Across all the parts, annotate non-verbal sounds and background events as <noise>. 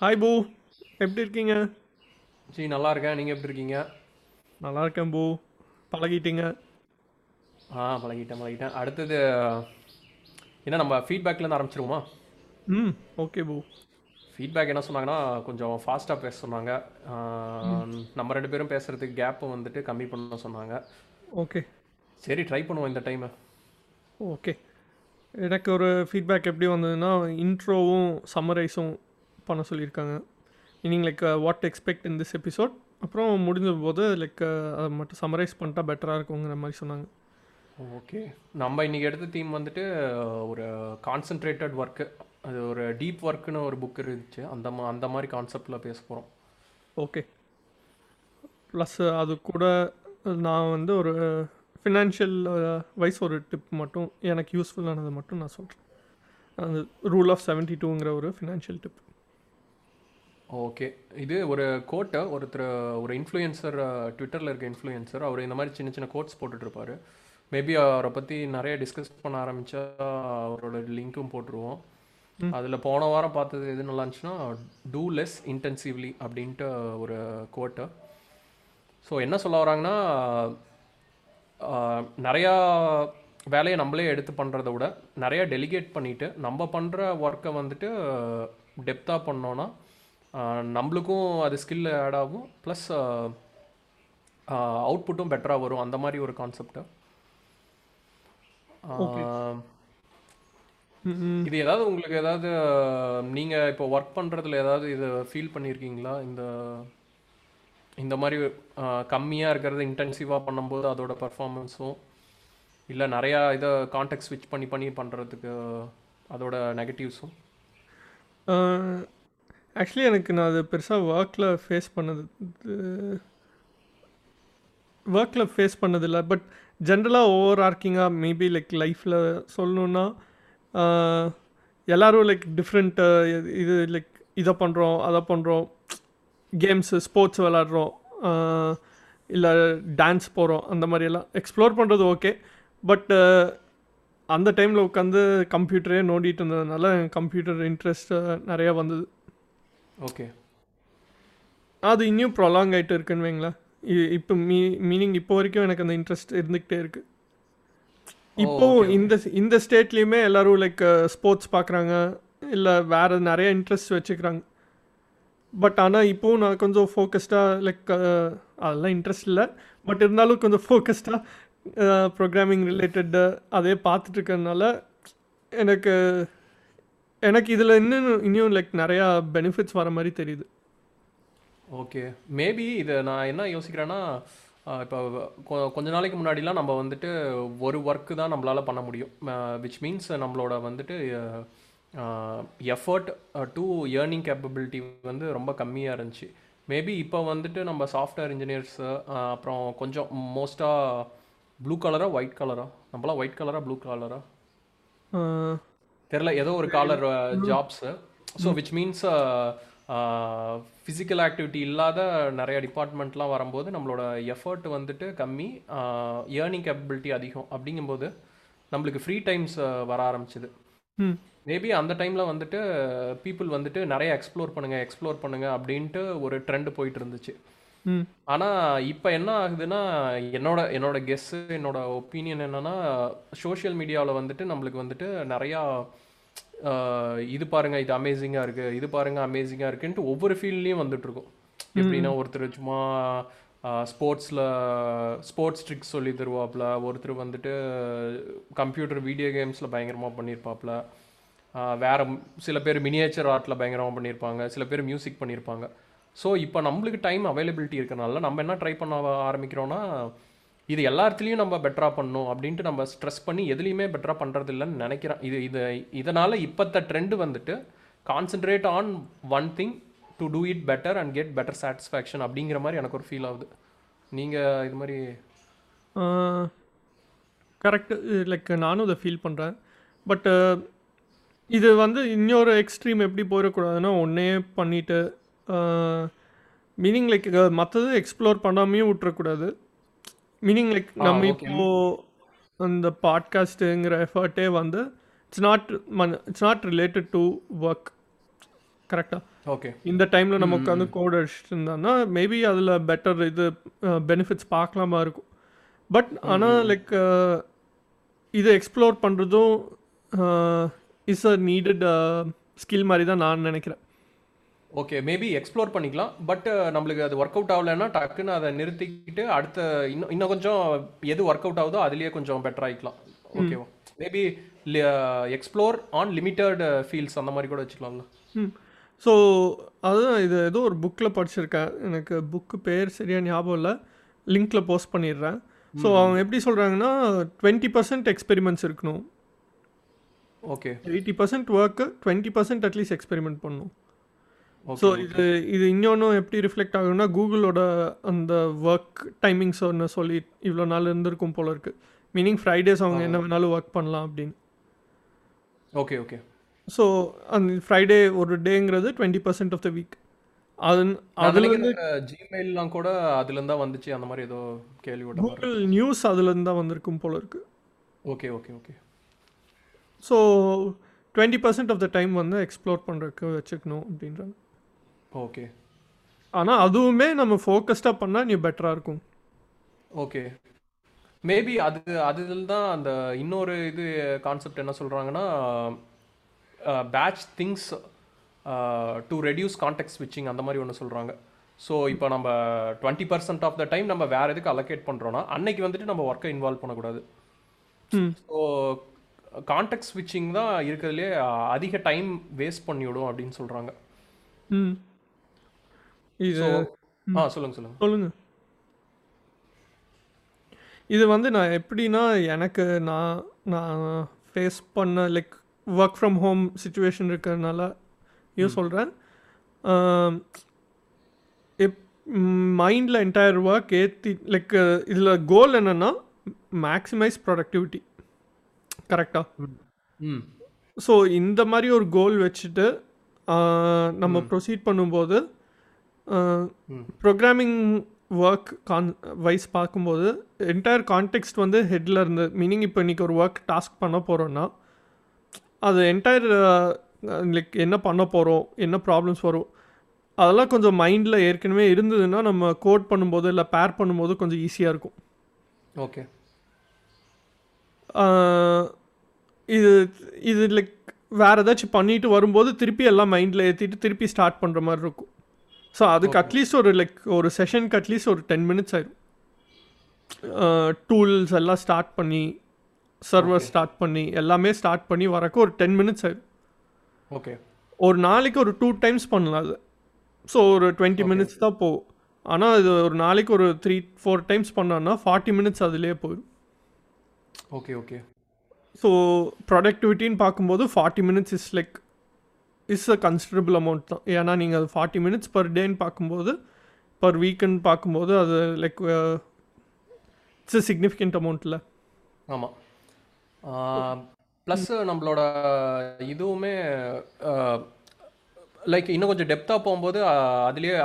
Hi பூ எப்படி இருக்கீங்க? ஜி நல்லா இருக்கேன். நீங்கள் எப்படி இருக்கீங்க? நல்லா இருக்கேன் பூ பழகிட்டீங்க? ஆ பழகிட்டேன் பழகிட்டேன். அடுத்தது என்ன நம்ம ஃபீட்பேக்லேருந்து ஆரம்பிச்சிருவோமா? ம் ஓகே பூ ஃபீட்பேக் என்ன சொன்னாங்கன்னா கொஞ்சம் ஃபாஸ்ட்டாக பேச சொன்னாங்க. நம்ம ரெண்டு பேரும் பேசுகிறதுக்கு கேப்பை வந்துட்டு கம்மி பண்ண சொன்னாங்க. ஓகே சரி ட்ரை பண்ணுவோம் இந்த டைமை ஓகே எனக்கு ஒரு ஃபீட்பேக் எப்படி வந்ததுன்னா இன்ட்ரோவும் சம்மரைஸும் பண்ண சொல்லியிருக்காங்க. Meaning like what expect in this episode அப்புறம் முடிஞ்ச போது லைக் அதை மட்டும் சம்மரைஸ் பண்ணிட்டா பெட்டராக இருக்குங்கிற மாதிரி சொன்னாங்க. ஓகே. நம்ம இன்னைக்கு எடுத்த தீம் வந்துட்டு ஒரு கான்சென்ட்ரேட்டட் ஒர்க்கு அது ஒரு டீப் ஒர்க்குன்னு ஒரு புக் இருந்துச்சு. அந்த மா அந்த மாதிரி கான்செப்டில் பேச போகிறோம் ஓகே. ப்ளஸ் அது கூட நான் வந்து ஒரு ஃபினான்ஷியல் வைஸ் ஒரு டிப் மட்டும் எனக்கு யூஸ்ஃபுல்லானது மட்டும் நான் சொல்கிறேன் அந்த ரூல் ஆஃப் செவன்ட்டி டூங்கிற ஒரு ஃபினான்ஷியல் டிப் ஓகே. இது ஒரு கோட்டை ஒருத்தர் ஒரு இன்ஃப்ளூயன்சர் ட்விட்டரில் இருக்க இன்ஃப்ளூயன்சர் அவர் இந்த மாதிரி சின்ன சின்ன கோட்ஸ் போட்டுட்ருப்பாரு. மேபி அவரை பற்றி நிறைய டிஸ்கஸ் பண்ண ஆரம்பித்தா அவரோட லிங்க்கும் போட்டுருவோம். அதில் போன வாரம் பார்த்தது எது நல்லா இருந்துச்சுன்னா டூ லெஸ் இன்டென்சிவ்லி அப்படின்ட்டு ஒரு கோட்டை ஸோ என்ன சொல்ல வராங்கன்னா நிறையா வேலையை நம்மளே எடுத்து பண்ணுறத விட நிறைய டெலிகேட் பண்ணிவிட்டு நம்ம பண்ணுற ஒர்க்கை வந்துட்டு டெப்த்தாக பண்ணோன்னா நம்மளுக்கும் அது ஸ்கில் ஆட் ஆகும். ப்ளஸ் அவுட்புட்டும் பெட்டராக வரும். அந்த மாதிரி ஒரு கான்செப்ட் இது ஏதாவது உங்களுக்கு ஏதாவது நீங்கள் இப்போ ஒர்க் பண்ணுறதுல ஏதாவது இது ஃபீல் பண்ணியிருக்கீங்களா இந்த இந்த மாதிரி கம்மியாக இருக்கிறது இன்டென்சிவாக பண்ணும்போது அதோட பர்ஃபார்மன்ஸும் இல்லை நிறையா இதை கான்டெக்ட் ஸ்விட்ச் பண்ணி பண்ணி பண்ணுறதுக்கு அதோட நெகட்டிவ்ஸும் ஆக்சுவலி எனக்கு நான் அது பெருசாக ஒர்க்கில் ஃபேஸ் பண்ணது ஒர்க்கில் ஃபேஸ் பண்ணதில்லை. பட் ஜென்ரலாக ஓவர் ஆர்க்கிங்காக மேபி லைக் லைஃப்பில் சொல்லணுன்னா எல்லோரும் லைக் டிஃப்ரெண்ட் இது லைக் இதை பண்ணுறோம் அதை பண்ணுறோம் கேம்ஸு ஸ்போர்ட்ஸ் விளாட்றோம் இல்லை டான்ஸ் போகிறோம் அந்த மாதிரியெல்லாம் எக்ஸ்ப்ளோர் பண்ணுறது ஓகே பட் அந்த டைமில் உட்காந்து கம்ப்யூட்டரே நோண்டிட்டு இருந்ததுனால கம்ப்யூட்டர் இன்ட்ரெஸ்ட் நிறையா வந்தது. ஓகே அது இன்னும் ப்ரொலாங் ஆகிட்டு இருக்குன்னு வைங்களேன். இ- இப்போ மீ மீனிங் இப்போ வரைக்கும் எனக்கு அந்த இன்ட்ரெஸ்ட் இருந்துக்கிட்டே இருக்கு. இப்போ இந்த இந்த ஸ்டேட்லேயுமே எல்லாரும் லைக் ஸ்போர்ட்ஸ் பார்க்குறாங்க இல்லை வேறு நிறைய இன்ட்ரெஸ்ட் வச்சுக்கிறாங்க. பட் ஆனால் இப்போவும் நான் கொஞ்சம் ஃபோக்கஸ்டாக லைக் அதெல்லாம் இன்ட்ரெஸ்ட் இல்லை. பட் இருந்தாலும் கொஞ்சம் ஃபோக்கஸ்டாக ப்ரோக்ராமிங் ரிலேட்டட் அதே பார்த்துட்டு இருக்கறனால எனக்கு எனக்கு இதில் இன்னும் இன்னும் லைக் நிறையா பெனிஃபிட்ஸ் வர மாதிரி தெரியுது. ஓகே மேபி இது நான் என்ன யோசிக்கிறேன்னா இப்போ கொஞ்ச நாளைக்கு முன்னாடிலாம் நம்ம வந்துட்டு ஒரு ஒர்க்கு தான் நம்மளால் பண்ண முடியும். விச் மீன்ஸ் நம்மளோட வந்துட்டு எஃபர்ட் டு ஏர்னிங் கேப்பபிலிட்டி வந்து ரொம்ப கம்மியாக இருந்துச்சு. மேபி இப்போ வந்துட்டு நம்ம சாஃப்ட்வேர் இன்ஜினியர்ஸு அப்புறம் கொஞ்சம் மோஸ்ட்டாக ப்ளூ கலரா ஒயிட் கலரா நம்மளாம் ஒயிட் கலரா ப்ளூ கலரா ஆஹ் தெரில ஏதோ ஒரு collar jobs so which means physical activity இல்லாத நிறைய டிபார்ட்மெண்ட்லாம் வரும்போது நம்மளோட எஃபர்ட் வந்துட்டு கம்மி ஏர்னிங் கேப்பபிலிட்டி அதிகம். அப்படிங்கும்போது நம்மளுக்கு ஃப்ரீ டைம்ஸ் வர ஆரம்பிச்சுது. மேபி அந்த டைமில் வந்துட்டு பீப்புள் வந்துட்டு நிறைய எக்ஸ்ப்ளோர் பண்ணுங்க எக்ஸ்ப்ளோர் பண்ணுங்க அப்படின்ட்டு ஒரு ட்ரெண்ட் போயிட்டு இருந்துச்சு. ம். ஆனால் இப்போ என்ன ஆகுதுன்னா என்னோட என்னோட கெஸ்ஸு என்னோட ஒப்பீனியன் என்னன்னா சோஷியல் மீடியாவில் வந்துட்டு நம்மளுக்கு வந்துட்டு நிறையா இது பாருங்க இது அமேசிங்காக இருக்குது இது பாருங்க அமேசிங்காக இருக்குன்ட்டு ஒவ்வொரு ஃபீல்ட்லேயும் வந்துட்டு இருக்கும். எப்படின்னா ஒருத்தர் சும்மா ஸ்போர்ட்ஸில் ஸ்போர்ட்ஸ் ட்ரிக்ஸ் சொல்லி தருவாப்புல ஒருத்தர் வந்துட்டு கம்ப்யூட்டர் வீடியோ கேம்ஸில் பயங்கரமாக பண்ணியிருப்பாப்புல ஆஹ், வேற சில பேர் மினியேச்சர் ஆர்ட்டில் பயங்கரமாக பண்ணியிருப்பாங்க சில பேர் மியூசிக் பண்ணியிருப்பாங்க ஸோ இப்போ நம்மளுக்கு டைம் அவைலபிலிட்டி இருக்கிறனால நம்ம என்ன ட்ரை பண்ண ஆரம்பிக்கிறோன்னா இது எல்லா இடத்துலையும் நம்ம பெட்டராக பண்ணணும் அப்படின்ட்டு நம்ம ஸ்ட்ரெஸ் பண்ணி எதுலேயுமே பெட்டராக பண்ணுறது இல்லைன்னு நினைக்கிறேன். இது இது இதனால் இப்போத்த ட்ரெண்டு வந்துட்டு concentrate on one thing to do it better and get better satisfaction அப்படிங்கிற மாதிரி எனக்கு ஒரு ஃபீல் ஆகுது. நீங்கள் இது மாதிரி கரெக்டு லைக் நானும் இதை ஃபீல் பண்ணுறேன் பட்டு இது வந்து இன்னொரு எக்ஸ்ட்ரீம் எப்படி போயிடக்கூடாதுன்னா ஒன்றே பண்ணிவிட்டு மீனிங் லைக் மற்றது எக்ஸ்ப்ளோர் பண்ணாமையும் விட்டுறக்கூடாது. மீனிங் லைக் நம்ம. இப்போ அந்த பாட்காஸ்ட்டுங்கிற எஃபர்ட்டே வந்து it's not it's not related to work கரெக்டாக ஓகே இந்த டைமில் நம்ம உட்காந்து கோட் அடிச்சுட்டு இருந்தோம்னா மேபி அதில் பெட்டர் இது பெனிஃபிட்ஸ் பார்க்கலாமா இருக்கும். பட் ஆனால் லைக் இதை எக்ஸ்ப்ளோர் பண்ணுறதும் இஸ் அ நீடட் ஸ்கில் மாதிரி தான் நான் நினைக்கிறேன். ஓகே மேபி எக்ஸ்ப்ளோர் பண்ணிக்கலாம். பட் நம்மளுக்கு அது ஒர்க் அவுட் ஆகலைன்னா டக்குன்னு அதை நிறுத்திக்கிட்டு அடுத்த இன்னும் இன்னும் கொஞ்சம் எது ஒர்க் அவுட் ஆகுதோ அதுலேயே கொஞ்சம் பெட்டர் ஆகிக்கலாம் ஓகேவா maybe explore on limited fields அந்த மாதிரி கூட வச்சுக்கலாம்ல. ம். ஸோ அதுதான் இது ஏதோ ஒரு புக்கில் படிச்சிருக்கேன். எனக்கு புக்கு பேர் சரியாக ஞாபகம் இல்லை. லிங்க்கில் போஸ்ட் பண்ணிடுறேன். ஸோ அவங்க எப்படி சொல்கிறாங்கன்னா டுவெண்ட்டி பர்சன்ட் எக்ஸ்பெரிமெண்ட்ஸ் இருக்கணும். Okay eighty percent work twenty percent at least experiment பண்ணணும் ஸோ இது இது இன்னொன்றும் எப்படி ரிஃப்ளெக்ட் ஆகும்னா கூகுளோட அந்த ஒர்க் டைமிங்ஸ் ஒன்று சொல்லி இவ்வளோ நாள் இருந்திருக்கும் போல இருக்கு. மீனிங் ஃப்ரைடேஸ் அவங்க என்ன வேணாலும் ஒர்க் பண்ணலாம் அப்படின்னு. ஓகே ஓகே ஸோ அந்த ஃப்ரைடே ஒரு டேங்கிறது twenty percent of the week அது அதில் வந்து ஜிமெயில்லாம் கூட அதுலேருந்து தான் வந்துச்சு. அந்த மாதிரி ஏதோ கேள்விப்பட்ட மாதிரி கூகுள் நியூஸ் அதுலேருந்து தான் வந்திருக்கும் போல இருக்கு. Okay okay okay so twenty percent of the time வந்து எக்ஸ்ப்ளோர் பண்ணுறதுக்கு வச்சுக்கணும் அப்படின்றாங்க. ஓகே ஆனால் அதுவுமே நம்ம ஃபோக்கஸ்டாக பண்ணால் நீ பெட்டராக இருக்கும். ஓகே மேபி அது அதில் தான் அந்த இன்னொரு இது கான்செப்ட் என்ன சொல்கிறாங்கன்னா batch things to reduce context ஸ்விட்சிங் அந்த மாதிரி ஒன்று சொல்கிறாங்க ஸோ இப்போ நம்ம twenty percent of the time நம்ம வேறு எதுக்கு அலோகேட் பண்ணுறோன்னா அன்னைக்கு வந்துட்டு நம்ம ஒர்க்கை இன்வால்வ் பண்ணக்கூடாது. ம். ஸோ கான்டெக்ட் ஸ்விட்சிங் தான் இருக்கிறதுலே அதிக டைம் வேஸ்ட் பண்ணிவிடும் அப்படின்னு சொல்கிறாங்க ம். இது ஸோ ஆ சொல்லுங்கள் சொல்லுங்கள் சொல்லுங்க. இது வந்து நான் எப்படின்னா எனக்கு நான் நான் ஃபேஸ் பண்ண like work from home situation இருக்கிறதுனால இது சொல்கிறேன் எப் மைண்டில் என்டையர் ஒர்க் ஏற்றி லைக் இதில் கோல் என்னென்னா மேக்ஸிமைஸ் ப்ரொடக்டிவிட்டி கரெக்டாக ம். ஸோ இந்த மாதிரி ஒரு கோல் வச்சுட்டு ஆஹ், நம்ம ப்ரொசீட் பண்ணும்போது ப்ரோக்ராமிங் ஒர்க் கான் வைஸ் பார்க்கும்போது என்டையர் கான்டெக்ஸ்ட் வந்து ஹெட்டில் இருந்து மீனிங் இப்போ இன்றைக்கி ஒரு ஒர்க் டாஸ்க் பண்ண போகிறோன்னா அது என்டையர் லைக் என்ன பண்ண போகிறோம் என்ன ப்ராப்ளம்ஸ் வரும் அதெல்லாம் கொஞ்சம் மைண்டில் ஏற்கனவே இருந்ததுன்னா நம்ம கோட் பண்ணும்போது இல்லை பேர் பண்ணும்போது கொஞ்சம் ஈஸியாக இருக்கும். ஓகே. இது இது லைக் வேறு ஏதாச்சும் பண்ணிட்டு வரும்போது திருப்பி எல்லாம் மைண்டில் ஏற்றிட்டு திருப்பி ஸ்டார்ட் பண்ணுற மாதிரி இருக்கும். ஸோ அதுக்கு அட்லீஸ்ட் ஒரு லைக் ஒரு செஷனுக்கு அட்லீஸ்ட் ஒரு டென் மினிட்ஸ் ஆயிடும் டூல்ஸ் எல்லாம் ஸ்டார்ட் பண்ணி சர்வர் ஸ்டார்ட் பண்ணி எல்லாமே ஸ்டார்ட் பண்ணி வரக்கு ஒரு டென் மினிட்ஸ் ஆயிடும் ஓகே ஒரு நாளைக்கு ஒரு டூ டைம்ஸ் பண்ணலாம் அது. ஸோ ஒரு டுவெண்ட்டி மினிட்ஸ் தான் போகும். ஆனால் இது ஒரு நாளைக்கு ஒரு த்ரீ ஃபோர் டைம்ஸ் பண்ணோன்னா ஃபார்ட்டி மினிட்ஸ் அதுலேயே போயிடும் ஓகே ஓகே ஸோ ப்ரொடக்டிவிட்டின்னு பார்க்கும்போது forty minutes is like is a considerable amount தான் ஏன்னா நீங்கள் அது ஃபார்ட்டி மினிட்ஸ் பர் டேன்னு பார்க்கும்போது பர் வீக்கெண்ட் பார்க்கும்போது அது லைக் இட்ஸ் அ சிக்னிஃபிகண்ட் அமௌண்ட்டில் ஆமாம் ப்ளஸ் நம்மளோட இதுவுமே லைக் இன்னும் கொஞ்சம் டெப்த்தாக போகும்போது அதுலயே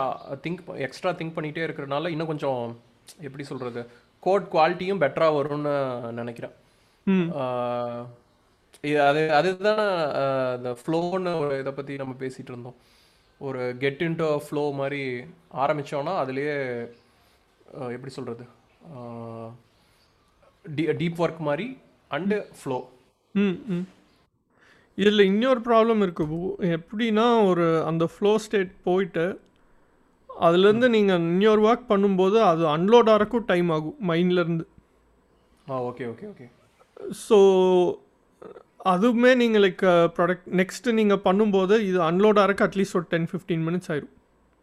திங்க் எக்ஸ்ட்ரா திங்க் பண்ணிகிட்டே இருக்கிறனால இன்னும் கொஞ்சம் எப்படி சொல்கிறது கோட் குவாலிட்டியும் பெட்டராக வரும்னு நினைக்கிறேன். இது அது அதுதான் இந்த ஃப்ளோன்னு ஒரு இதை பற்றி நம்ம பேசிகிட்டு இருந்தோம். ஒரு கெட் இன்டு ஃப்ளோ மாதிரி ஆரம்பித்தோன்னா அதுலேயே எப்படி சொல்கிறது டி டீப் ஒர்க் மாதிரி அண்டு ஃப்ளோ ம் ம். இதில் இன்னொரு ப்ராப்ளம் இருக்கு. பூ. எப்படின்னா ஒரு அந்த ஃப்ளோ ஸ்டேட் போயிட்டு அதுலேருந்து நீங்கள் இன்னொரு ஒர்க் பண்ணும்போது அது அன்லோட் ஆகிறக்கும் டைம் ஆகும் மைண்ட்லேருந்து ஆ ஓகே ஓகே ஓகே. ஸோ அதுவுமே நீங்கள் லைக் ப்ராடக்ட் நெக்ஸ்ட்டு நீங்கள் பண்ணும்போது இது அன்லோட் ஆகிறக்கு அட்லீஸ்ட் ஒரு டென் ஃபிஃப்டீன் மினிட்ஸ் ஆயிடும்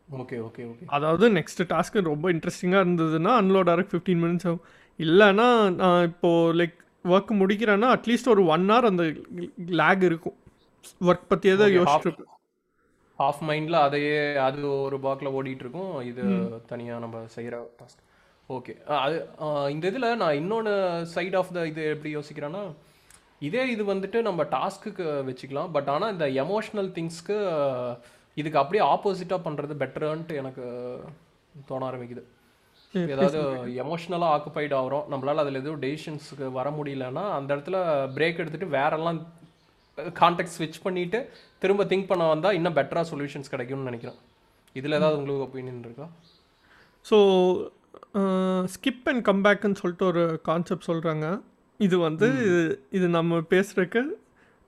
ஓகே ஓகே ஓகே. அதாவது நெக்ஸ்ட் டாஸ்க்கு ரொம்ப இன்ட்ரெஸ்டிங்காக இருந்ததுன்னா அன்லோட் ஆகிறக்கு ஃபிஃப்டீன் மினிட்ஸ் ஆகும். இல்லைன்னா நான் இப்போது லைக் ஒர்க் முடிக்கிறேன்னா அட்லீஸ்ட் ஒரு ஒன் ஹவர் அந்த லேக் இருக்கும். ஒர்க் பற்றியே தான் யோசிச்சுட்டு ஹாஃப் மைண்டில் அதையே அது ஒரு பாக்கில் ஓடிட்டு இருக்கும். இது தனியாக நம்ம செய்கிற டாஸ்க் ஓகே அது இந்த இதில் நான் இன்னொன்று சைட் ஆஃப் த இது எப்படி யோசிக்கிறேன்னா இதே இது வந்துட்டு நம்ம டாஸ்க்குக்கு வச்சுக்கலாம். பட் ஆனால் இந்த எமோஷ்னல் திங்ஸ்க்கு இதுக்கு அப்படியே ஆப்போசிட்டாக பண்ணுறது பெட்டருன்ட்டு எனக்கு தோண ஆரம்பிக்குது. ஏதாவது எமோஷ்னலாக ஆக்குபைட் ஆகிறோம். நம்மளால் அதில் எதுவும் டெசிஷன்ஸுக்கு வர முடியலன்னா அந்த இடத்துல பிரேக் எடுத்துட்டு வேறெல்லாம் கான்டெக்ட் ஸ்விட்ச் பண்ணிட்டு திரும்ப திங்க் பண்ண வந்தா இன்னும் பெட்டரா சொல்யூஷன்ஸ் கிடைக்கும்னு நினைக்கிறேன். இதுல ஏதாவது உங்களுக்கு ஒப்பீனியன் இருக்கா? ஸோ ஸ்கிப் அண்ட் கம்பேக்குன்னு சொல்லிட்டு ஒரு கான்செப்ட் சொல்கிறாங்க இது வந்து இது நம்ம பேசுகிறதுக்கு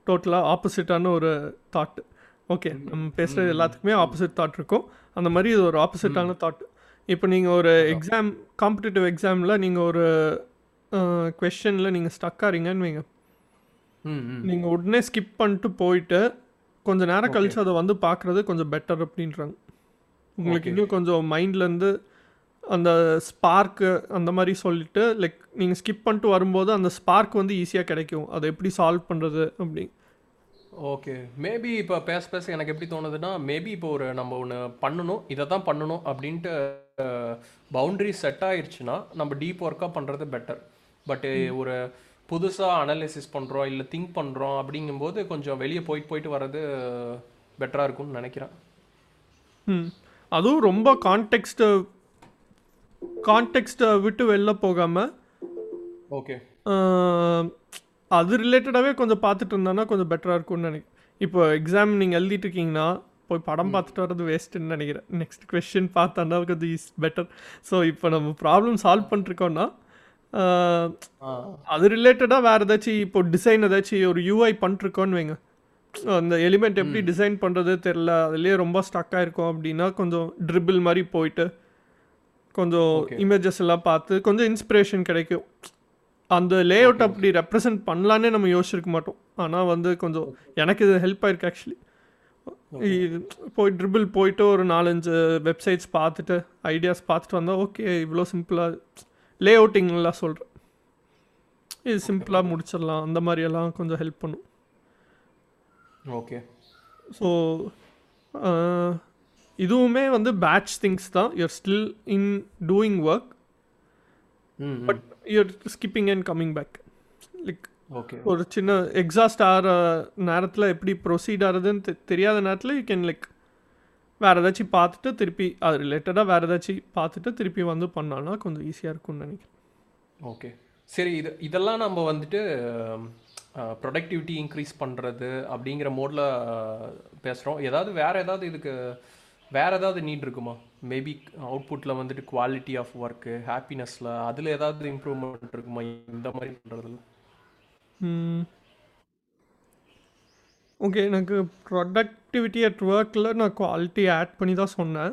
டோட்டலாக ஆப்போசிட்டான ஒரு தாட் ஓகே நம்ம பேசுகிற எல்லாத்துக்குமே ஆப்போசிட் தாட் இருக்கும். அந்த மாதிரி இது ஒரு ஆப்போசிட்டான தாட் இப்போ நீங்கள் ஒரு எக்ஸாம் காம்படிட்டிவ் எக்ஸாமில் நீங்கள் ஒரு கொஷனில் நீங்கள் ஸ்டக் ஆறீங்கன்னு வைங்க. நீங்கள் உடனே ஸ்கிப் பண்ணிட்டு போயிட்டு கொஞ்சம் நேரம் கழிச்சு அதை வந்து பார்க்குறது கொஞ்சம் பெட்டர் அப்படின்றாங்க. உங்களுக்கு இன்னும் கொஞ்சம் மைண்ட்லேருந்து அந்த ஸ்பார்க்கு அந்த மாதிரி சொல்லிட்டு லைக் நீங்கள் ஸ்கிப் பண்ணிட்டு வரும்போது அந்த ஸ்பார்க் வந்து ஈஸியாக கிடைக்கும். அதை எப்படி சால்வ் பண்ணுறது அப்படி. ஓகே மேபி இப்போ பேச பேச எனக்கு எப்படி தோணுதுன்னா மேபி இப்போ ஒரு நம்ம ஒன்று பண்ணணும் இதை தான் பண்ணணும் அப்படின்ட்டு பவுண்டரி செட் ஆயிருச்சுன்னா நம்ம டீப் ஒர்க்காக பண்ணுறது பெட்டர் பட் ஒரு புதுசாக அனலைசிஸ் பண்ணுறோம் இல்லை திங்க் பண்ணுறோம் அப்படிங்கும்போது கொஞ்சம் வெளியே போயிட்டு போயிட்டு வர்றது பெட்டராக இருக்கும்னு நினைக்கிறேன். ம். அதுவும் ரொம்ப கான்டெக்ஸ்ட்டை கான்டெக்ஸ்ட்டை விட்டு வெளில போகாமல் ஓகே அது ரிலேட்டடாகவே கொஞ்சம் பார்த்துட்டு இருந்தானா கொஞ்சம் பெட்டராக இருக்கும்னு நினைக்கிறேன். இப்போ எக்ஸாம் நீங்கள் எழுதிட்டு இருக்கீங்கன்னா போய் படம் பார்த்துட்டு வர்றது வேஸ்ட்டுன்னு நினைக்கிறேன். நெக்ஸ்ட் கொஸ்டின் பார்த்தாண்டா கொஞ்சம் இஸ் பெட்டர் ஸோ இப்போ நம்ம ப்ராப்ளம் சால்வ் ஆ அது ரிலேட்டடாக வேறு ஏதாச்சும் இப்போ டிசைன் ஏதாச்சும் ஒரு யூஐ பண்ணிருக்கோன்னு வைங்க. அந்த எலிமெண்ட் எப்படி டிசைன் பண்ணுறது தெரில அதுலேயே ரொம்ப ஸ்டக்காக இருக்கும் அப்படின்னா கொஞ்சம் ட்ரிபிள் மாதிரி போயிட்டு கொஞ்சம் இமேஜஸ் எல்லாம் பார்த்து கொஞ்சம் இன்ஸ்பிரேஷன் கிடைக்கும். அந்த லேஅவுட் அப்படி ரெப்ரசன்ட் பண்ணலான்னே நம்ம யோசிச்சிருக்க மாட்டோம். ஆனால் வந்து கொஞ்சம் எனக்கு இது ஹெல்ப் ஆயிருக்கு ஆக்சுவலி போய் ட்ரிபிள் போயிட்டு ஒரு நாலஞ்சு வெப்சைட்ஸ் பார்த்துட்டு ஐடியாஸ் பார்த்துட்டு வந்தால் ஓகே இவ்வளோ சிம்பிளாக லே அவுட்டிங்லாம் சொல்கிறேன் இது சிம்பிளாக முடிச்சிடலாம். அந்த மாதிரியெல்லாம் கொஞ்சம் ஹெல்ப் பண்ணும். ஓகே ஸோ இதுவுமே வந்து பேட்ச் திங்ஸ் தான். You're still in doing work but you're skipping and coming back like okay ஒரு சின்ன எக்ஸாஸ்ட் ஆகிற நேரத்தில் எப்படி ப்ரொசீட் ஆகிறதுன்னு தெரியாத நேரத்தில் யூ கேன் லைக் வேறு ஏதாச்சும் பார்த்துட்டு திருப்பி அது ரிலேட்டடாக வேறு ஏதாச்சும் பார்த்துட்டு திருப்பி வந்து பண்ணான்னா கொஞ்சம் ஈஸியாக இருக்கும்னு நினைக்கிறேன். ஓகே சரி இது இதெல்லாம் நம்ம வந்துட்டு ப்ரொடக்டிவிட்டி இன்க்ரீஸ் பண்ணுறது அப்படிங்கிற மோடில் பேசுகிறோம் ஏதாவது வேறு ஏதாவது இதுக்கு வேறு ஏதாவது நீட் இருக்குமா? மேபி அவுட்புட்டில் வந்துட்டு குவாலிட்டி ஆஃப் ஒர்க்கு ஹாப்பினஸில் அதில் ஏதாவது இம்ப்ரூவ்மெண்ட் இருக்குமா? இந்த மாதிரி பண்ணுறதுல ஓகே எனக்கு ப்ரொடக்டிவிட்டி அட் ஒர்க்கில் நான் குவாலிட்டி ஆட் பண்ணி தான் சொன்னேன்.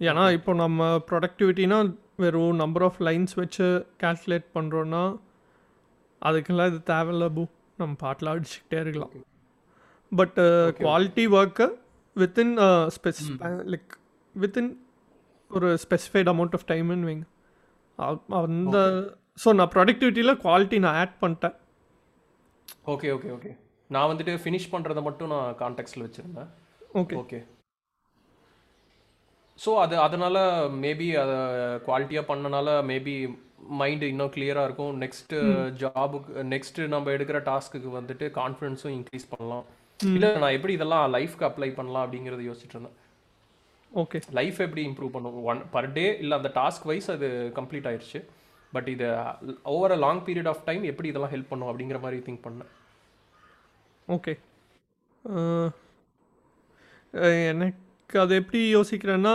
ஏன்னா இப்போ நம்ம ப்ரொடக்டிவிட்டினா வெறும் நம்பர் ஆஃப் லைன்ஸ் வச்சு கால்குலேட் பண்ணுறோன்னா அதுக்கெல்லாம் இது தேவையில்ல பூ. நம்ம பாட்டில் அடிச்சுக்கிட்டே இருக்கலாம். But quality work within like within ஒரு ஸ்பெசிஃபைட் அமௌண்ட் ஆஃப் டைம்னு வைங்க. அந்த ஸோ நான் ப்ரொடக்டிவிட்டியில் குவாலிட்டி நான் ஆட் பண்ணிட்டேன். ஓகே ஓகே ஓகே நான் வந்துட்டு ஃபினிஷ் பண்ணுறதை மட்டும் நான் கான்டெக்ட்ஸில் வச்சுருந்தேன். ஓகே ஓகே ஸோ அது அதனால் மேபி அதை குவாலிட்டியாக பண்ணனால மேபி மைண்டு இன்னும் கிளியராக இருக்கும். நெக்ஸ்ட்டு ஜாபுக்கு நெக்ஸ்ட்டு நம்ம எடுக்கிற டாஸ்க்குக்கு வந்துட்டு கான்ஃபிடன்ஸும் இன்க்ரீஸ் பண்ணலாம். இல்லை நான் எப்படி இதெல்லாம் லைஃப்க்கு அப்ளை பண்ணலாம் அப்படிங்கிறத யோசிச்சுட்டு இருந்தேன். ஓகே லைஃப் எப்படி இம்ப்ரூவ் பண்ணும்? ஒன் பர் டே இல்லை அந்த டாஸ்க் வைஸ் அது கம்ப்ளீட் ஆயிடுச்சு பட் இது over a long period of time எப்படி இதெல்லாம் ஹெல்ப் பண்ணும் அப்படிங்கிற மாதிரி திங்க் பண்ணேன். ஓகே எனக்கு அது எப்படி யோசிக்கிறேன்னா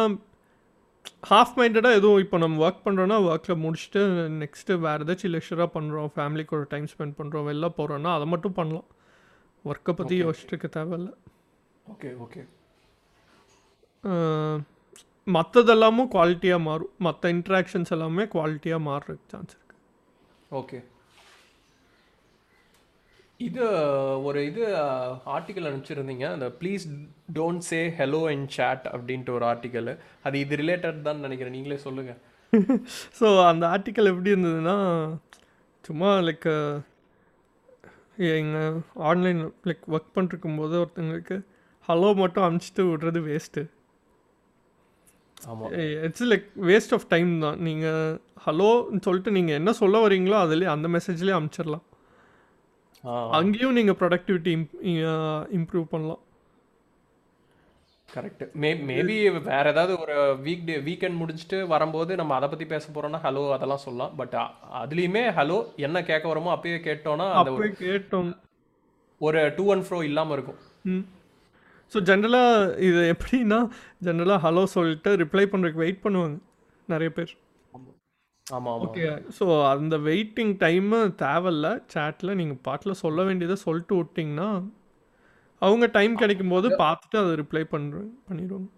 ஹாஃப் மைண்டடாக எதுவும் இப்போ நம்ம ஒர்க் பண்ணுறோன்னா ஒர்க்கில் முடிச்சுட்டு நெக்ஸ்ட்டு வேறு ஏதாச்சும் லெக்சராக பண்ணுறோம் ஃபேமிலிக்கு ஒரு டைம் ஸ்பெண்ட் பண்ணுறோம் வெளில போகிறோன்னா அதை மட்டும் பண்ணலாம். ஒர்க்கை பற்றி இருக்க தேவையில்ல ஓகே ஓகே மற்றதெல்லாமும் குவாலிட்டியாக மாறும் மற்ற இன்ட்ராக்ஷன்ஸ் எல்லாமே குவாலிட்டியாக மாறுறதுக்கு சான்ஸ் இருக்குது ஓகே இது ஒரு இது ஆர்டிக்கல் அனுப்பிச்சிருந்தீங்க அந்த please don't say hello in chat அப்படின்ட்டு ஒரு ஆர்டிக்கல் அது இது ரிலேட்டட் தான் நினைக்கிறேன். நீங்களே சொல்லுங்க. <laughs> ஸோ அந்த ஆர்டிக்கல் எப்படி இருந்ததுன்னா சும்மா லைக் எங்கள் ஆன்லைன் லைக் ஒர்க் பண்ணிருக்கும்போது ஒருத்தங்களுக்கு ஹலோ மட்டும் அனுப்பிச்சிட்டு விடுறது waste it's like waste of time தான். நீங்கள் ஹலோன்னு சொல்லிட்டு நீங்கள் என்ன சொல்ல வரீங்களோ அதுலேயே அந்த மெசேஜ்லேயே அனுப்பிச்சிடலாம். ஆ. அங்கேயும் நீங்கள் ப்ரொடக்டிவிட்டி இம்ப்ரூவ் பண்ணலாம். கரெக்ட் மே மேபி வேற ஏதாவது ஒரு வீக் டே வீக்கெண்ட் முடிச்சுட்டு வரும்போது நம்ம அதை பத்தி பேச போறோம்னா ஹலோ அதெல்லாம் சொல்லலாம். பட் அதுலயுமே ஹலோ என்ன கேட்க வரோமோ அப்பயே கேட்டோம்னா அந்த ஒரு போய் கேட்டோம். ஒரு டூ அண்ட் ஃப்ரோ இல்லாம இருக்கும். ம். ஸோ ஜென்ரலாக இது எப்படின்னா ஜென்ரலாக ஹலோ சொல்லிட்டு ரிப்ளை பண்ணுறதுக்கு வெயிட் பண்ணுவாங்க நிறைய பேர். ஆமா. ஆமா ஓகே ஸோ அந்த வெயிட்டிங் டைமு தேவையில்ல. சேட்டில் நீங்கள் பாட்டில் சொல்ல வேண்டியதை சொல்லிட்டு விட்டிங்கன்னா அவங்க டைம் கிடைக்கும் போது பார்த்துட்டு அதை ரிப்ளை பண்ணுறேன் பண்ணிடுவாங்க.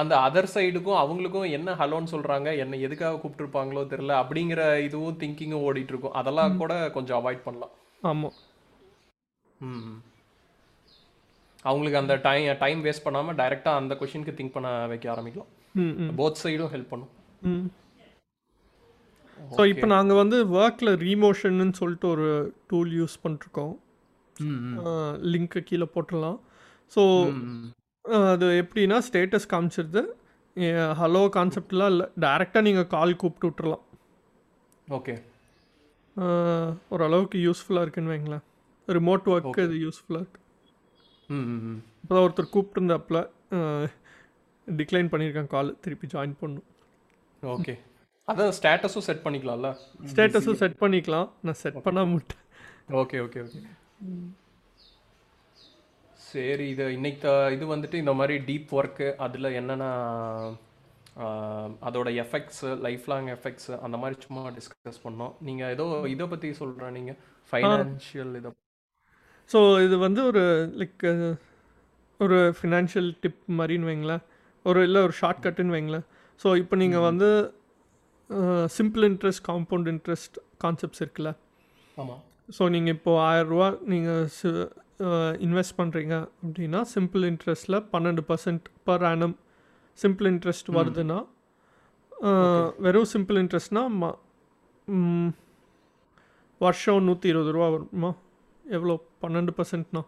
அந்த அதர் சைடுக்கும் அவங்களுக்கும் என்ன ஹலோன்னு சொல்றாங்க என்ன எதுக்காக கூப்பிட்டுருப்பாங்களோ தெரியல அப்படிங்கிற இதுவும் திங்கிங்கும் ஓடிட்டு இருக்கும் அதெல்லாம் கூட கொஞ்சம் அவாய்ட் பண்ணலாம். ஆமாம் ம் அவங்களுக்கு அந்த டைம் டைம் வேஸ்ட் பண்ணாம டைரக்டா அந்த கொஷினுக்கு திங்க் பண்ண வைக்க ஆரம்பிக்கலாம். போத் சைடும் ஹெல்ப் பண்ணும். ஸோ இப்போ நாங்கள் வந்து ஒர்க்கில் ரீமோஷன்னு சொல்லிட்டு ஒரு டூல் யூஸ் பண்ணிருக்கோம் லிங்க்கு கீழே போட்டுடலாம். ஸோ அது எப்படின்னா ஸ்டேட்டஸ் காமிச்சிருது. ஹலோ கான்செப்ட்லாம் இல்லை. டேரெக்டாக நீங்கள் கால் கூப்பிட்டு விட்டுறலாம். ஓகே. ஓரளவுக்கு யூஸ்ஃபுல்லாக இருக்குன்னு வைங்களேன். ரிமோட் ஒர்க்கு இது யூஸ்ஃபுல்லாக இருக்கு. இப்போ தான் ஒருத்தர் கூப்பிட்டுருந்தாப்புல டிக்ளைன் பண்ணியிருக்கேன் கால் திருப்பி ஜாயின் பண்ணும் ஓகே. அதான் ஸ்டேட்டஸும் செட் பண்ணிக்கலாம்ல. ஸ்டேட்டஸும் செட் பண்ணிக்கலாம். நான் செட் பண்ண மாட்டேன் ஓகே ஓகே ஓகே. சரி இது இன்னைக்கு இது வந்துட்டு இந்த மாதிரி டீப் ஒர்க்கு அதில் என்னென்ன அதோட எஃபெக்ட்ஸ் லைஃப் லாங் எஃபெக்ட்ஸ் அந்த மாதிரி சும்மா டிஸ்கஸ் பண்ணோம். நீங்கள் ஏதோ இதை பற்றி சொல்கிறேன் நீங்கள் ஃபைனான்ஷியல் இதை ஸோ இது வந்து ஒரு லைக் ஒரு ஃபினான்ஷியல் டிப் மாதிரின்னு வைங்களேன். ஒரு இல்லை ஒரு ஷார்ட் கட்டுன்னு வைங்களேன். ஸோ இப்போ நீங்கள் வந்து simple interest compound interest concepts இருக்குல்ல? ஆமாம் ஸோ நீங்கள் இப்போது ஆயரூவா நீங்கள் இன்வெஸ்ட் பண்ணுறீங்க அப்படின்னா சிம்பிள் இன்ட்ரெஸ்ட்டில் பன்னெண்டு percent per annum simple interest வருதுன்னா வெறும் சிம்பிள் இன்ட்ரெஸ்ட்னா வருஷம் நூற்றி இருபது ரூபா வருமா? எவ்வளோ? பன்னெண்டு பர்சன்ட்னா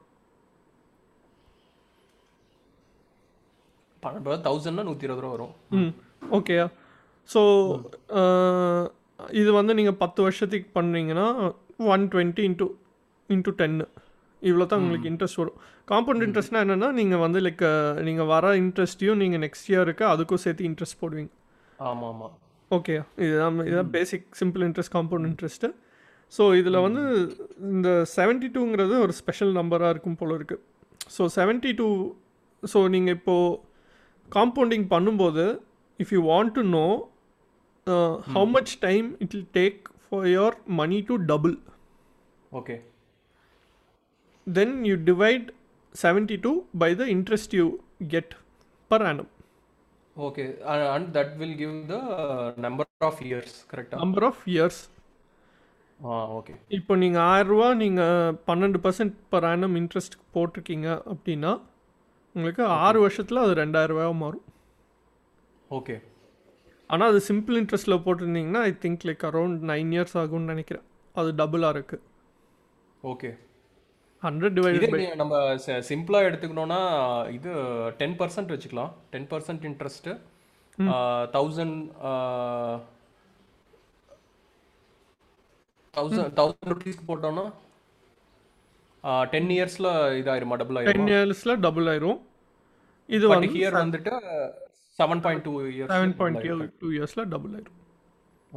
பன்னெண்டு தௌசண்ட்னா நூற்றி இருபது ரூபா வரும். ம். ஓகேயா ஸோ இது வந்து நீங்கள் பத்து வருஷத்துக்கு பண்ணீங்கன்னா ஒன் டுவெண்ட்டி இன்ட்டு இன்ட்டு டென்னு இவ்வளோ தான் உங்களுக்கு இன்ட்ரெஸ்ட் வரும். காம்பவுண்ட் இன்ட்ரெஸ்ட்னா என்னென்னா நீங்கள் வந்து லைக் நீங்கள் வர இன்ட்ரெஸ்ட்டையும் நீங்கள் நெக்ஸ்ட் இயருக்கு அதுக்கும் சேர்த்து இன்ட்ரெஸ்ட் போடுவீங்க. ஆமாம். ஆமாம் ஓகே இதுதான் இதுதான் basic simple interest compound interest so இதில் வந்து இந்த செவன்ட்டி டூங்கிறது ஒரு ஸ்பெஷல் நம்பராக இருக்கும் போல இருக்குது ஸோ செவன்ட்டி டூ ஸோ நீங்கள் இப்போது காம்பவுண்டிங் பண்ணும்போது if you want to know how much time it will take for your money to double okay then you divide seventy two by the interest you get per annum okay and that will give the number of years கரெக்டாக number of years okay இப்போ நீங்கள் ஆயிரரூவா நீங்கள் பன்னெண்டு percent per annum interest போட்டிருக்கீங்க அப்படின்னா உங்களுக்கு ஆறு வருஷத்தில் அது ரெண்டாயிரரூவாயாக மாறும். ஓகே ஆனால் அது சிம்பிள் இன்ட்ரெஸ்ட்டில் போட்டிருந்தீங்கன்னா I think like around nine years ஆகும்னு நினைக்கிறேன். அது டபுளாக இருக்குது ஓகே ஹண்ட்ரட் நீ- நம்ம சிம்பிளா எடுத்துக்கணும்னா இது டென் பர்சன்ட் வச்சுக்கலாம். Ten percent interest thousand thousand thousand ருபீஸ்க்கு போட்டோம்னா டென் இயர்ஸ்ல இதாயிருமா டபுள் டென் ஆயிரும் இயர்ஸில் டபுள் ஆயிரும். இது வந்து ஹியர் வந்துட்டு seven point two years seven point two இயர்ஸில் டபுள் ஆயிரும்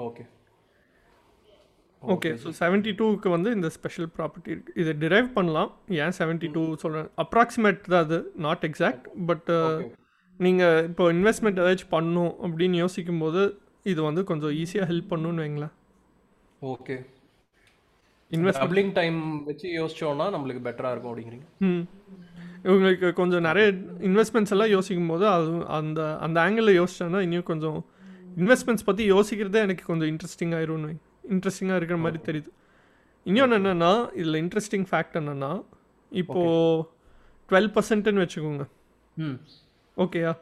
ஓகே ஓகே ஸோ செவன்ட்டி டூக்கு வந்து இந்த ஸ்பெஷல் ப்ராப்பர்ட்டி இருக்குது இதை டிரைவ் பண்ணலாம். ஏன் செவன்ட்டி டூ சொல்கிறேன் அப்ராக்சிமேட் தான் அது நாட் எக்ஸாக்ட் பட் நீங்கள் இப்போ இன்வெஸ்ட்மெண்ட் ஏதாச்சும் பண்ணும் அப்படின்னு யோசிக்கும் போது இது வந்து கொஞ்சம் ஈஸியாக ஹெல்ப் பண்ணுன்னு வைங்களேன். ஓகே இன்வெஸ்ட் டைம் வச்சு யோசிச்சோம்னா நம்மளுக்கு பெட்டரா இருக்கும் அப்படிங்கிறீங்க. ம். இவங்களுக்கு கொஞ்சம் நிறைய இன்வெஸ்ட்மெண்ட்ஸ் எல்லாம் யோசிக்கும் போது அது அந்த அந்த ஆங்கிளில் யோசிச்சேன்னா இன்னும் கொஞ்சம் இன்வெஸ்ட்மெண்ட்ஸ் பற்றி யோசிக்கிறதே எனக்கு கொஞ்சம் இன்ட்ரெஸ்டிங் ஆயிரும்னு இன்ட்ரெஸ்டிங்காக இருக்கிற மாதிரி தெரியுது. இன்னொன்று என்னென்னா இதில் இன்ட்ரெஸ்டிங் ஃபேக்ட் என்னென்னா இப்போது டுவெல் பர்சன்ட்னு வச்சுக்கோங்க. ம். ஓகேயா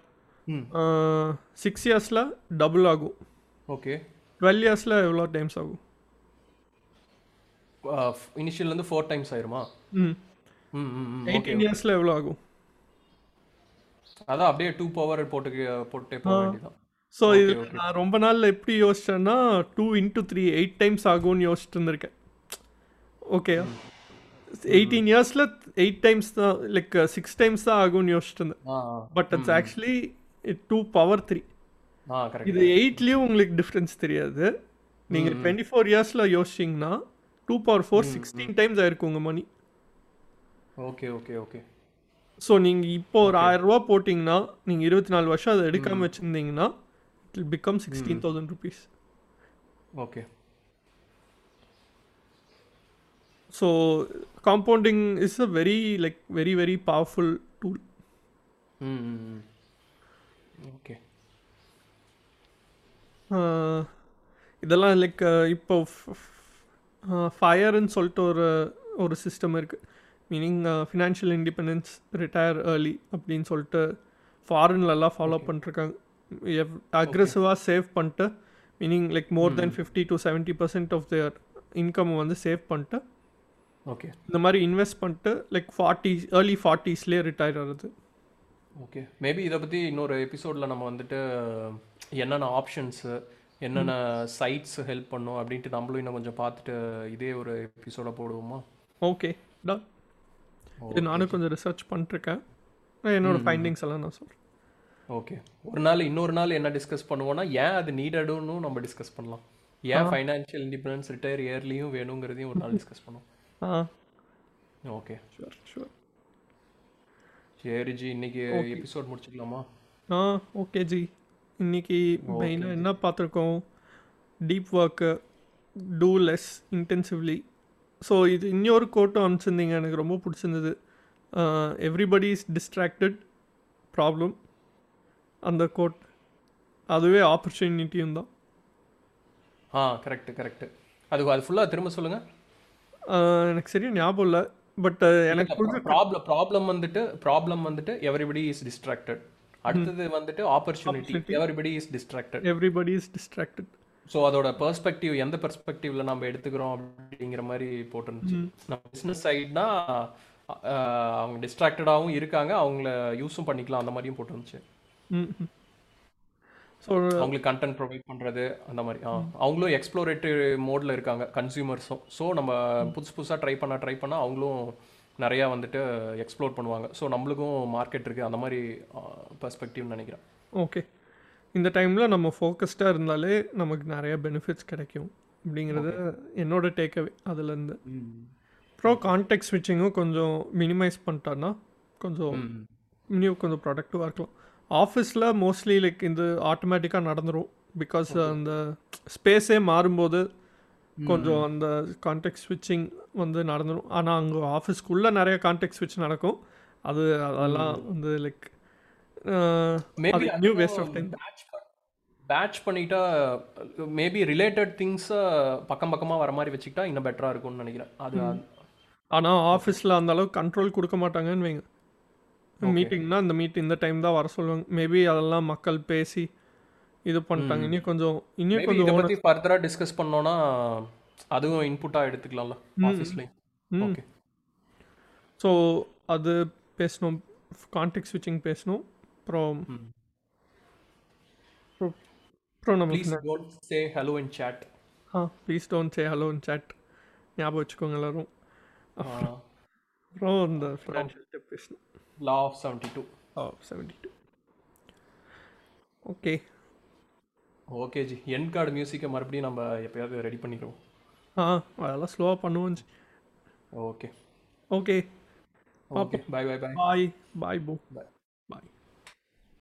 சிக்ஸ் இயர்ஸில் டபுள் ஆகும். ஓகே டுவெல் இயர்ஸில் எவ்வளோ டைம்ஸ் ஆகும்? இனிஷியல் இருந்து ஃபோர் டைம்ஸ் ஆயிருமா? ம். எயிட்டீன் இயர்ஸில் எவ்வளோ ஆகும்? அதான் அப்படியே டூ பவர் போட்டு போட்டுட்டே போக வேண்டியதான் ஸோ இது நான் ரொம்ப நாளில் எப்படி யோசிச்சேன்னா two into three eight times ஆகும்னு யோசிச்சுட்டு இருந்திருக்கேன். ஓகே எயிட்டீன் இயர்ஸில் எயிட் டைம்ஸ் தான் லைக் சிக்ஸ் டைம்ஸ் தான் ஆகும்னு யோசிச்சுட்டு இருந்தேன். But it's actually two power three இது எயிட்லேயும் உங்களுக்கு டிஃப்ரென்ஸ் தெரியாது. நீங்கள் டுவெண்ட்டி ஃபோர் இயர்ஸில் யோசிச்சிங்கன்னா two power four sixteen times ஆயிருக்கு உங்கள் money. Okay okay okay. So நீங்கள் இப்போ ஒரு ஆயிரம் ரூபா போட்டிங்கன்னா நீங்கள் இருபத்தி நாலு வருஷம் அதை எடுக்காமல் வச்சுருந்தீங்கன்னா it will become sixteen thousand rupees okay. So compounding is a very like very very powerful tool okay. இதெல்லாம் லைக் இப்போ ஃபயர்னு சொல்லிட்டு ஒரு ஒரு சிஸ்டம் இருக்குது meaning financial independence retire early அப்படின்னு சொல்லிட்டு ஃபாரின்லலாம் ஃபாலோ பண்ணிருக்காங்க. அக்ரெசிவாக சேவ் பண்ணிட்டு meaning like more then fifty to seventy percent of their income வந்து சேவ் பண்ணிட்டு ஓகே இந்த மாதிரி இன்வெஸ்ட் பண்ணிட்டு லைக் ஃபார்ட்டி ஏர்லி ஃபார்ட்டிஸ்லேயே ரிட்டையர் ஆகுது ஓகே மேபி இதை பற்றி இன்னொரு எபிசோடில் நம்ம வந்துட்டு என்னென்ன ஆப்ஷன்ஸு என்னென்ன சைட்ஸ் ஹெல்ப் பண்ணும் அப்படின்ட்டு நம்மளும் இன்னும் கொஞ்சம் பார்த்துட்டு இதே ஒரு எபிசோட போடுவோமா? ஓகே டன் இது நானும் கொஞ்சம் ரிசர்ச் பண்ணிட்டுருக்கேன். என்னோட ஃபைண்டிங்ஸ் எல்லாம் நான் சொல்கிறேன் ஓகே ஒரு நாள் இன்னொரு நாள் என்ன டிஸ்கஸ் பண்ணுவோம்னா ஏன் அது நீடடுன்னு நம்ம டிஸ்கஸ் பண்ணலாம். ஏன் ஃபைனான்ஷியல் இண்டிபெண்டன்ஸ் ரிட்டையர் இயர்லியும் வேணுங்கிறதையும் ஒரு நாள் <laughs> டிஸ்கஸ் பண்ணுவோம். ஆ. ஓகே ஷுவர் ஷுவர் சரி ஜி இன்னைக்கு எபிசோட் முடிச்சுக்கலாமா? ஆ ஓகே ஜி. இன்னைக்கு மெயினாக என்ன பார்த்துருக்கோம்? Deep work to less intensively so இது இன்னொரு கோட்டும் அனுப்பிச்சிருந்தீங்க. எனக்கு ரொம்ப பிடிச்சிருந்தது. எவ்ரிபடி இஸ் டிஸ்ட்ராக்டட் ப்ராப்ளம் அந்த கோட் அதுவே ஆப்பர்ச்சுனிட்டியும் தான். ஆ கரெக்ட் கரெக்ட் அது அது ஃபுல்லாக திரும்ப சொல்லுங்க. ஆஹ் எனக்கு சரியா ஞாபகம் இல்லை. பட் எனக்கு ப்ராப்ளம் ப்ராப்ளம் வந்துட்டு ப்ராப்ளம் வந்துட்டு எவரிபடி இஸ் டிஸ்ட்ராக்டட் அடுத்தது வந்துட்டு opportunity everybody is distracted everybody is distracted so அதோட பெர்ஸ்பெக்டிவ் எந்த பெர்ஸ்பெக்டிவ்ல நம்ம எடுத்துக்கிறோம் அப்படிங்கிற மாதிரி போட்டுருந்துச்சு. நம்ம பிஸ்னஸ் சைட்னா அவங்க டிஸ்ட்ராக்டடாகவும் இருக்காங்க. அவங்கள யூஸும் பண்ணிக்கலாம். அந்த மாதிரியும் போட்டுருந்துச்சு. ஸோ அவங்களுக்கு கண்டென்ட் ப்ரொவைட் பண்ணுறது அந்த மாதிரி. ஆ அவங்களும் எக்ஸ்ப்ளோரேட்டிவ் மோடில் இருக்காங்க. கன்சியூமர்ஸும் ஸோ நம்ம புதுசு புதுசாக ட்ரை பண்ண ட்ரை பண்ண அவங்களும் நிறையா வந்துட்டு எக்ஸ்ப்ளோர் பண்ணுவாங்க. ஸோ நம்மளுக்கும் மார்க்கெட் இருக்குது அந்த மாதிரி பெர்ஸ்பெக்டிவ்னு நினைக்கிறேன். ஓகே இந்த டைமில் நம்ம ஃபோக்கஸ்டாக இருந்தாலே நமக்கு நிறைய பெனிஃபிட்ஸ் கிடைக்கும். அப்படிங்கிறது என்னோட டேக்அவே அதுலேருந்து. அப்புறம் கான்டெக்ட் ஸ்விட்சிங்கும் கொஞ்சம் மினிமைஸ் பண்ணிட்டோன்னா கொஞ்சம் இன்னும் கொஞ்சம் ப்ரொடக்டிவாக இருக்கலாம். ஆஃபீஸில் மோஸ்ட்லி லைக் இந்த ஆட்டோமேட்டிக்காக நடந்துரும். பிகாஸ் அந்த ஸ்பேஸே மாறும்போது கொஞ்சம் அந்த கான்டெக்ட் ஸ்விட்சிங் வந்து நடந்துடும் ஆனால் அங்கே ஆஃபீஸ்க்குள்ளே நிறைய கான்டெக்ட் ஸ்விட்ச் நடக்கும். அது அதெல்லாம் வந்து like maybe new waste of time batch பண்ணிட்டா மேபி ரிலேட்டட் திங்ஸை பக்கம் பக்கமாக வர மாதிரி வச்சுக்கிட்டா இன்னும் பெட்டராக இருக்கும்னு நினைக்கிறேன். அது ஆனால் ஆஃபீஸில் அந்த அளவுக்கு கண்ட்ரோல் கொடுக்க மாட்டாங்கன்னு வைங்க. மீட்டிங்னா இந்த மீட் இந்த டைம் தான் வர சொல்லுவாங்க. மேபி அதெல்லாம் மக்கள் பேசி இது பண்ணிட்டாங்க. இன்னும் கொஞ்சம் இன்னும் கொஞ்சம் இதை பற்றி ஃபர்தராக டிஸ்கஸ் பண்ணோன்னா அதுவும் இன்புட்டாக எடுத்துக்கலாம்ல ஆஃபீஸ்லேயும் ஓகே ஸோ அது பேசணும். கான்டெக்ட் ஸ்விட்சிங் பேசணும். அப்புறம் அப்புறம் please don't say hello in chat. Ah please don't say hello in chat. ஞாபகம் வச்சுக்கோங்க எல்லாரும். அப்புறம் இந்த ஃபினான்ஷியல் டிப் பேசணும் law of seventy two oh seventy two okay okay G end card மியூசிக்கை மறுபடியும் நம்ம எப்பயாவது ரெடி பண்ணிடுவோம். ஆ அதெல்லாம் ஸ்லோவாக பண்ணுவோம் okay okay okay bye bye bye bye bye போ Bye. பாய்